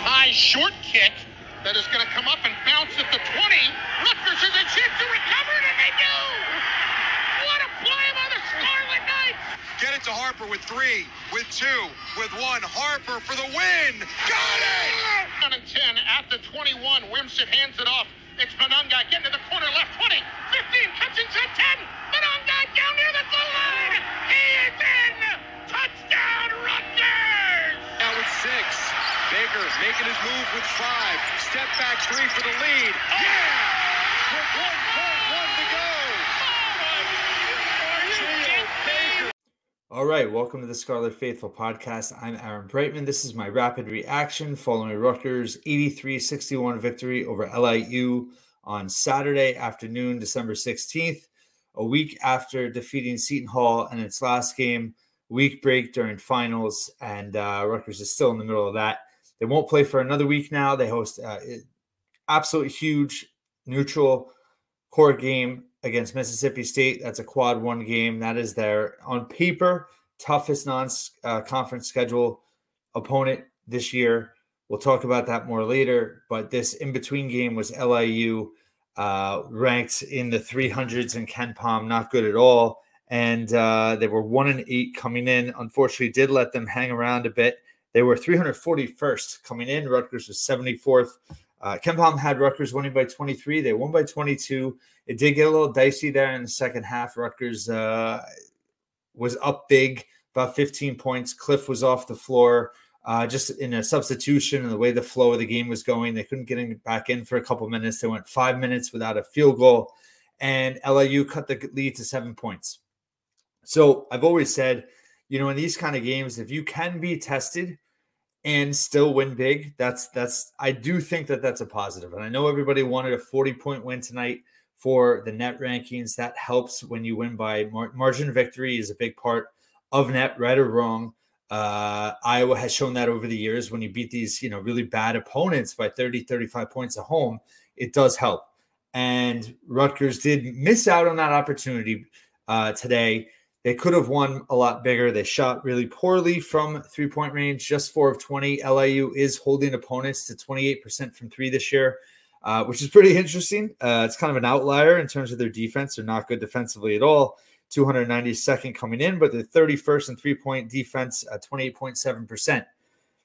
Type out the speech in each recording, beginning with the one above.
high short kick that is going to come up and bounce at the 20. Rutgers has a chance to recover it, and they do! What a play by the Scarlet Knights! Get it to Harper with three, with two, with one. Harper for the win! Got it! Down and 10 at the 21. Wimsatt hands it off. It's Monangai getting to the corner left 20, 15, cuts inside 10. Monangai down near the goal line. He is in. Making his move with five. Step back three for the lead. Yeah! With 1.1 to go. All right, welcome to the Scarlet Faithful podcast. I'm Aaron Brightman. This is my rapid reaction following Rutgers 83-61 victory over LIU on Saturday afternoon, December 16th, a week after defeating Seton Hall in its last game, week break during finals, and uh, Rutgers is still in the middle of that. They won't play for another week now. They host uh, absolute huge neutral court game against Mississippi State. That's a quad one game. That is their, on paper, toughest non uh, conference schedule opponent this year. We'll talk about that more later. But this in between game was LIU, uh, ranked in the 300s in KenPom, not good at all. And uh, they were one and eight coming in. Unfortunately, did let them hang around a bit. They were 341st coming in. Rutgers was 74th. Uh, KenPom had Rutgers winning by 23. They won by 22. It did get a little dicey there in the second half. Rutgers uh, was up big, about 15 points. Cliff was off the floor uh, just in a substitution and the way the flow of the game was going. They couldn't get in, back in for a couple minutes. They went five minutes without a field goal, and LIU cut the lead to seven points. So I've always said, you know, in these kind of games, if you can be tested – and still win big that's that's i do think that that's a positive. And i know everybody wanted a 40 point win tonight for the net rankings. That helps when you win by mar- margin victory is a big part of net right or wrong. Uh, iowa has shown that over the years. When you beat these you know really bad opponents by 30 35 points at home it does help. And rutgers did miss out on that opportunity uh, today they could have won a lot bigger. They shot really poorly from three point range, just four of 20. LIU is holding opponents to 28% from three this year, uh, which is pretty interesting. Uh, it's kind of an outlier in terms of their defense. They're not good defensively at all. 292nd coming in, but the 31st and three point defense, at 28.7%.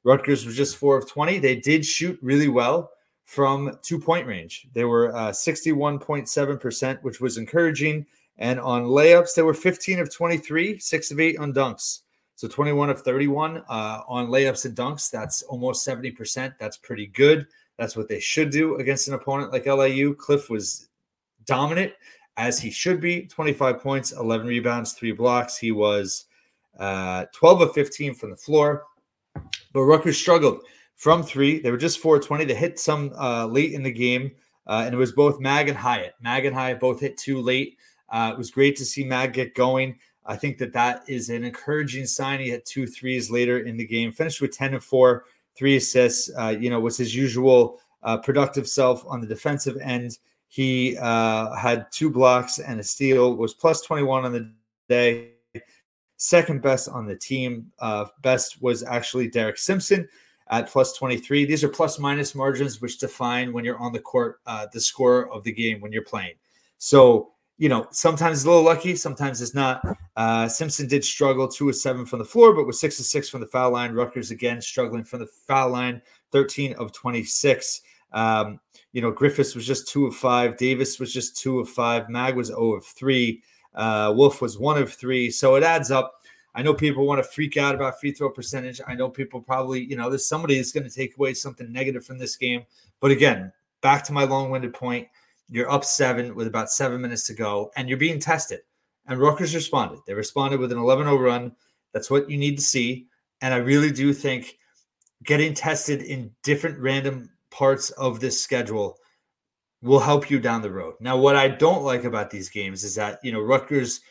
Rutgers was just four of 20. They did shoot really well from two point range. They were 61.7%, uh, which was encouraging. And on layups, they were 15 of 23, six of eight on dunks. So 21 of 31 uh, on layups and dunks. That's almost 70%. That's pretty good. That's what they should do against an opponent like LIU. Cliff was dominant as he should be 25 points, 11 rebounds, three blocks. He was uh, 12 of 15 from the floor. But Rutgers struggled from three. They were just 420. They hit some uh, late in the game, uh, and it was both Mag and Hyatt. Mag and Hyatt both hit two late. Uh, it was great to see Mag get going. I think that that is an encouraging sign. He had two threes later in the game, finished with 10 and 4, three assists. Uh, you know, was his usual uh, productive self on the defensive end. He uh, had two blocks and a steal, was plus 21 on the day, second best on the team. Uh, best was actually Derek Simpson at plus 23. These are plus minus margins, which define when you're on the court uh, the score of the game when you're playing. So, you know, sometimes it's a little lucky, sometimes it's not. Uh, Simpson did struggle two of seven from the floor, but with six of six from the foul line. Rutgers again struggling from the foul line, 13 of 26. Um, you know, Griffiths was just two of five. Davis was just two of five. Mag was 0 of three. Uh, Wolf was one of three. So it adds up. I know people want to freak out about free throw percentage. I know people probably, you know, there's somebody that's going to take away something negative from this game. But again, back to my long winded point you're up seven with about seven minutes to go, and you're being tested. And Rutgers responded. They responded with an 11 0 run. That's what you need to see. And I really do think getting tested in different random parts of this schedule will help you down the road. Now, what I don't like about these games is that, you know, Rutgers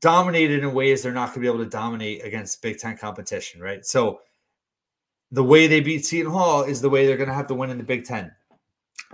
dominated in ways they're not going to be able to dominate against Big Ten competition, right? So the way they beat Seton Hall is the way they're going to have to win in the Big Ten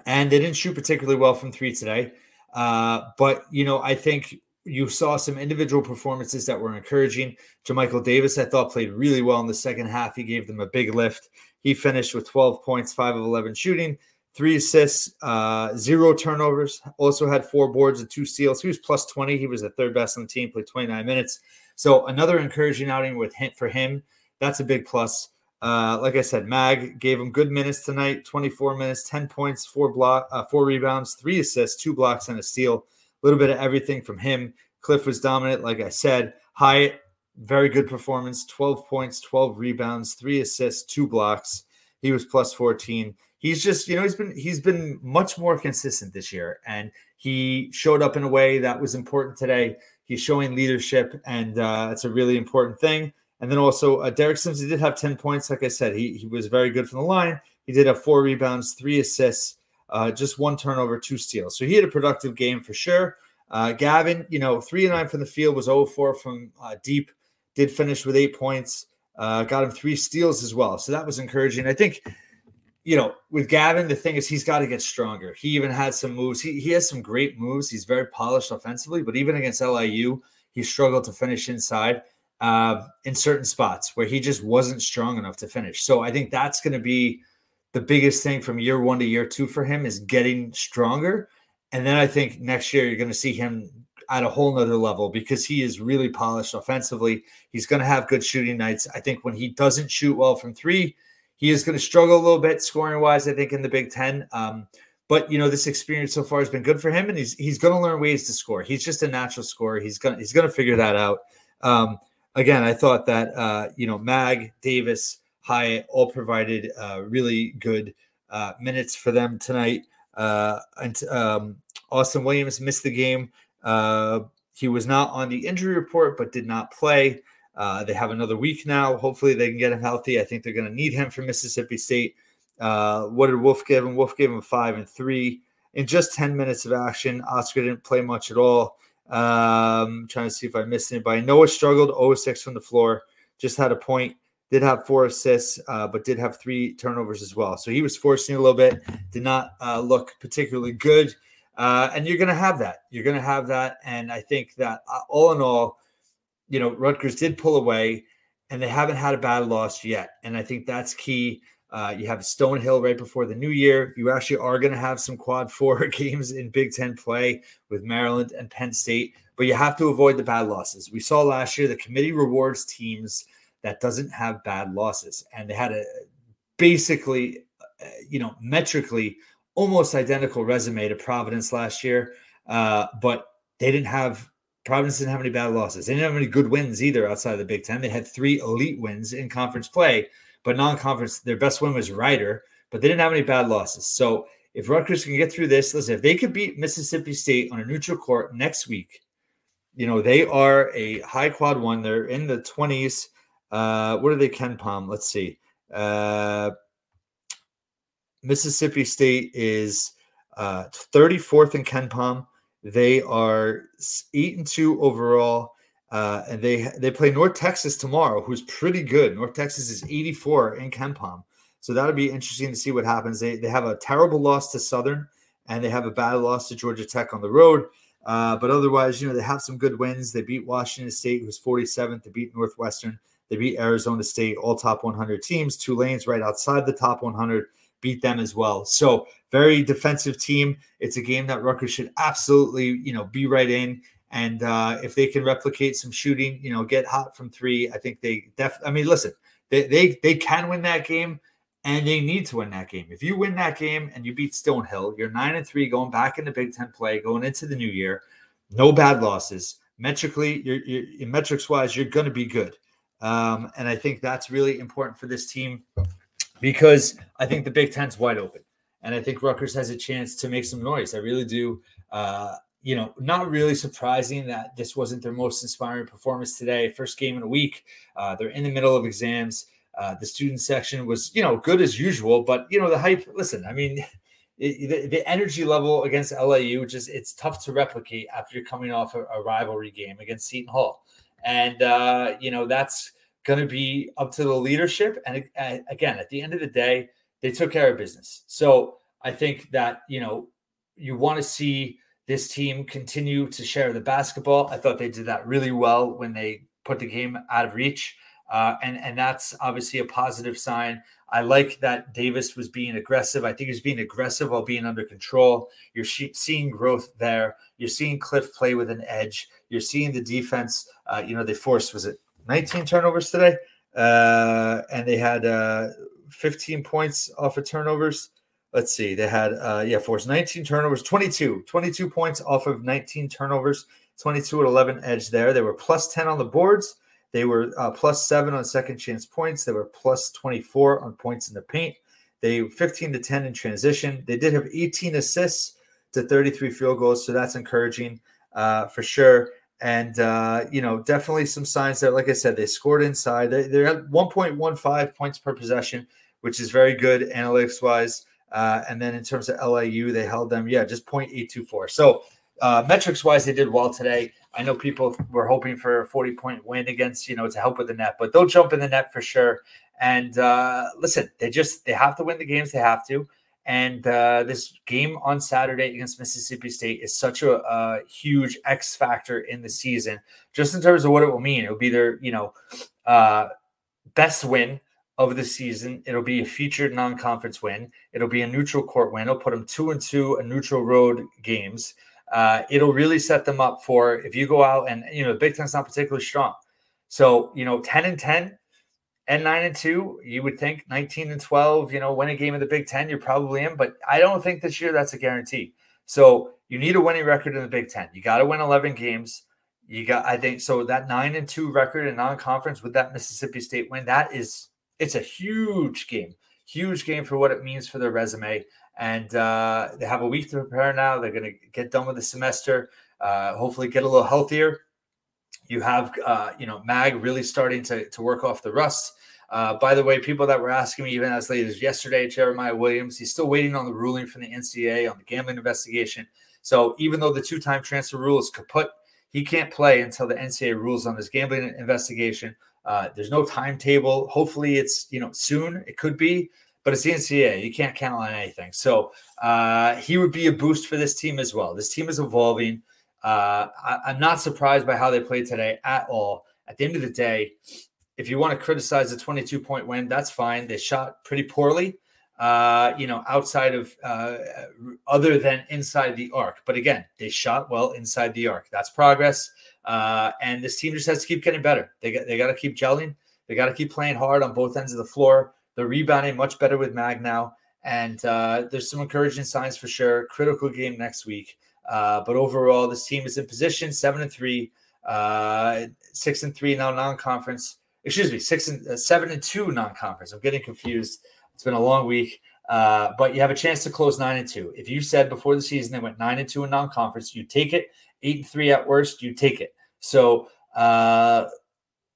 and they didn't shoot particularly well from three today. Uh, but you know, I think you saw some individual performances that were encouraging. Jamichael Davis, I thought, played really well in the second half. He gave them a big lift. He finished with 12 points, five of 11 shooting, three assists, uh, zero turnovers. Also had four boards and two steals. He was plus 20. He was the third best on the team, played 29 minutes. So another encouraging outing with for him. That's a big plus. Uh, like I said, Mag gave him good minutes tonight. 24 minutes, 10 points, four block, uh, four rebounds, three assists, two blocks, and a steal. A little bit of everything from him. Cliff was dominant, like I said. Hyatt, very good performance. 12 points, 12 rebounds, three assists, two blocks. He was plus 14. He's just, you know, he's been he's been much more consistent this year, and he showed up in a way that was important today. He's showing leadership, and uh, it's a really important thing. And then also uh, Derek Simpson did have 10 points. Like I said, he, he was very good from the line. He did have four rebounds, three assists, uh, just one turnover, two steals. So he had a productive game for sure. Uh, Gavin, you know, three and nine from the field was 0 4 from uh, deep, did finish with eight points, uh, got him three steals as well. So that was encouraging. I think, you know, with Gavin, the thing is he's got to get stronger. He even had some moves. He, he has some great moves. He's very polished offensively, but even against LIU, he struggled to finish inside uh, in certain spots where he just wasn't strong enough to finish. So I think that's going to be the biggest thing from year one to year two for him is getting stronger. And then I think next year you're going to see him at a whole nother level because he is really polished offensively. He's going to have good shooting nights. I think when he doesn't shoot well from three, he is going to struggle a little bit scoring wise, I think, in the Big Ten. Um, but you know, this experience so far has been good for him, and he's he's going to learn ways to score. He's just a natural scorer. He's gonna he's gonna figure that out. Um, again, I thought that uh, you know Mag, Davis, Hyatt all provided uh, really good uh, minutes for them tonight. Uh, and um, Austin Williams missed the game. Uh, he was not on the injury report, but did not play. Uh, they have another week now. Hopefully, they can get him healthy. I think they're going to need him for Mississippi State. what did Wolf give him? Wolf gave him five and three in just 10 minutes of action. Oscar didn't play much at all. Um, trying to see if I missed anybody. Noah struggled 0-6 from the floor, just had a point, did have four assists, uh, but did have three turnovers as well. So he was forcing a little bit, did not uh, look particularly good. Uh, and you're going to have that. You're going to have that. And I think that uh, all in all, you know, Rutgers did pull away and they haven't had a bad loss yet. And I think that's key. Uh, you have Stonehill right before the new year. You actually are going to have some quad four games in Big Ten play with Maryland and Penn State, but you have to avoid the bad losses. We saw last year the committee rewards teams that doesn't have bad losses, and they had a basically, uh, you know, metrically almost identical resume to Providence last year, uh, but they didn't have Providence didn't have any bad losses. They didn't have any good wins either outside of the Big Ten. They had three elite wins in conference play but non-conference, their best win was Rider, but they didn't have any bad losses. So if Rutgers can get through this, listen, if they could beat Mississippi State on a neutral court next week, you know, they are a high quad one. They're in the 20s. Uh, what are they, KenPom? Let's see. Uh, Mississippi State is uh, 34th in KenPom. They are eight and two overall. Uh, and they they play North Texas tomorrow, who's pretty good. North Texas is 84 in KenPom, so that'll be interesting to see what happens. They they have a terrible loss to Southern, and they have a bad loss to Georgia Tech on the road. Uh, but otherwise, you know, they have some good wins. They beat Washington State, who's 47th. They beat Northwestern. They beat Arizona State, all top 100 teams. Tulane's right outside the top 100, beat them as well. So very defensive team. It's a game that Rutgers should absolutely, you know, be right in. And uh, if they can replicate some shooting, you know, get hot from three, I think they def. I mean, listen, they they they can win that game, and they need to win that game. If you win that game and you beat Stonehill, you're nine and three going back into Big Ten play, going into the new year. No bad losses. Metrically, you're, you're metrics wise, you're going to be good. Um, and I think that's really important for this team because I think the Big Ten's wide open. And I think Rutgers has a chance to make some noise. I really do. Uh, you know, not really surprising that this wasn't their most inspiring performance today. First game in a week. Uh, they're in the middle of exams. Uh, the student section was, you know, good as usual, but you know the hype. Listen, I mean, it, the, the, energy level against LIU just it's tough to replicate after you're coming off a, a rivalry game against Seton Hall, and uh, you know that's going to be up to the leadership. And uh, again, at the end of the day, they took care of business. So I think that you know you want to see this team continue to share the basketball. I thought they did that really well when they put the game out of reach. Uh, and and that's obviously a positive sign. I like that Davis was being aggressive. I think he's being aggressive while being under control. You're seeing growth there. You're seeing Cliff play with an edge. You're seeing the defense. Uh, you know, they forced was it 19 turnovers today, uh, and they had uh, 15 points off of turnovers. Let's see, they had uh, yeah, forced 19 turnovers, 22, 22 points off of 19 turnovers, 22 at 11 edge there. They were plus 10 on the boards. They were uh, plus seven on second chance points. They were plus 24 on points in the paint. They 15 to 10 in transition. They did have 18 assists to 33 field goals, so that's encouraging uh, for sure. And uh, you know, definitely some signs that, like I said, they scored inside. They, they're at 1.15 points per possession, which is very good analytics wise. Uh, and then in terms of LIU, they held them, yeah, just 0.824. So uh, metrics wise, they did well today. I know people were hoping for a 40 point win against, you know, to help with the net, but they'll jump in the net for sure. And uh, listen, they just they have to win the games they have to. And uh, this game on Saturday against Mississippi State is such a, a, huge X factor in the season, just in terms of what it will mean. It'll be their, you know, uh, best win of the season. It'll be a featured non-conference win. It'll be a neutral court win. It'll put them two and two a neutral road games uh, it'll really set them up for if you go out and you know the Big Ten's not particularly strong. So you know, ten and ten and nine and two, you would think nineteen and twelve. You know, win a game of the Big Ten, you're probably in. But I don't think this year that's a guarantee. So you need a winning record in the Big Ten. You got to win eleven games. You got, I think, so that nine and two record in non-conference with that Mississippi State win, that is, it's a huge game, huge game for what it means for their resume and uh, they have a week to prepare now. They're going to get done with the semester, uh, hopefully get a little healthier. You have, uh, you know, Mag really starting to, to work off the rust. Uh, by the way, people that were asking me even as late as yesterday, Jeremiah Williams, he's still waiting on the ruling from the NCAA on the gambling investigation. So even though the two-time transfer rule is kaput, he can't play until the NCAA rules on this gambling investigation. Uh, there's no timetable. Hopefully, it's you know soon. It could be but it's the NCAA. You can't count on anything. So uh, he would be a boost for this team as well. This team is evolving. Uh, I, am not surprised by how they played today at all. At the end of the day, if you want to criticize the 22 point win, that's fine. They shot pretty poorly, uh, you know, outside of uh, other than inside the arc. But again, they shot well inside the arc. That's progress. Uh, and this team just has to keep getting better. They got, they got to keep gelling. They got to keep playing hard on both ends of the floor. They're rebounding much better with Mag now, and uh, there's some encouraging signs for sure. Critical game next week, uh, but overall, this team is in position seven and three, uh, six and three now non-conference. Excuse me, six and uh, seven and two non-conference. I'm getting confused. It's been a long week. Uh, but you have a chance to close nine and two. If you said before the season they went nine and two in non-conference, you take it. Eight and three at worst, you take it. So, uh,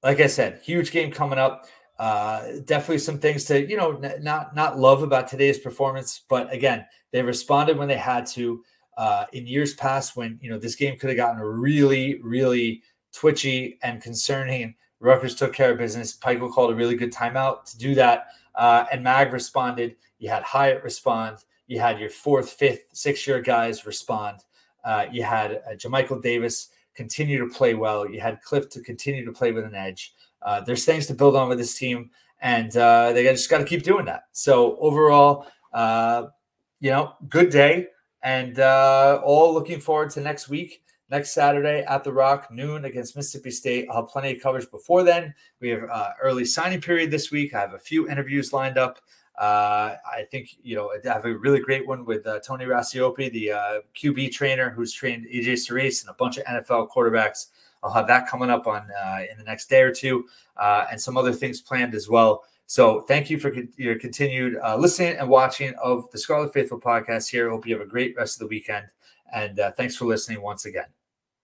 like I said, huge game coming up. Uh, definitely some things to you know n- not not love about today's performance, but again, they responded when they had to. Uh, in years past, when you know this game could have gotten really, really twitchy and concerning, Rutgers took care of business. Pikiell called a really good timeout to do that, uh, and Mag responded. You had Hyatt respond. You had your fourth, fifth, six-year guys respond. Uh, you had uh, Jamichael Davis continue to play well. You had Cliff to continue to play with an edge. Uh, there's things to build on with this team, and uh, they just got to keep doing that. So overall, uh, you know, good day, and uh, all looking forward to next week. Next Saturday at the Rock, noon against Mississippi State. I'll have plenty of coverage before then. We have uh, early signing period this week. I have a few interviews lined up. Uh, I think you know I have a really great one with uh, Tony Racioppi, the uh, QB trainer who's trained EJ Cerise and a bunch of NFL quarterbacks. I'll have that coming up on uh, in the next day or two, uh, and some other things planned as well. So thank you for your continued uh, listening and watching of the Scarlet Faithful podcast. Here, hope you have a great rest of the weekend, and thanks for listening once again.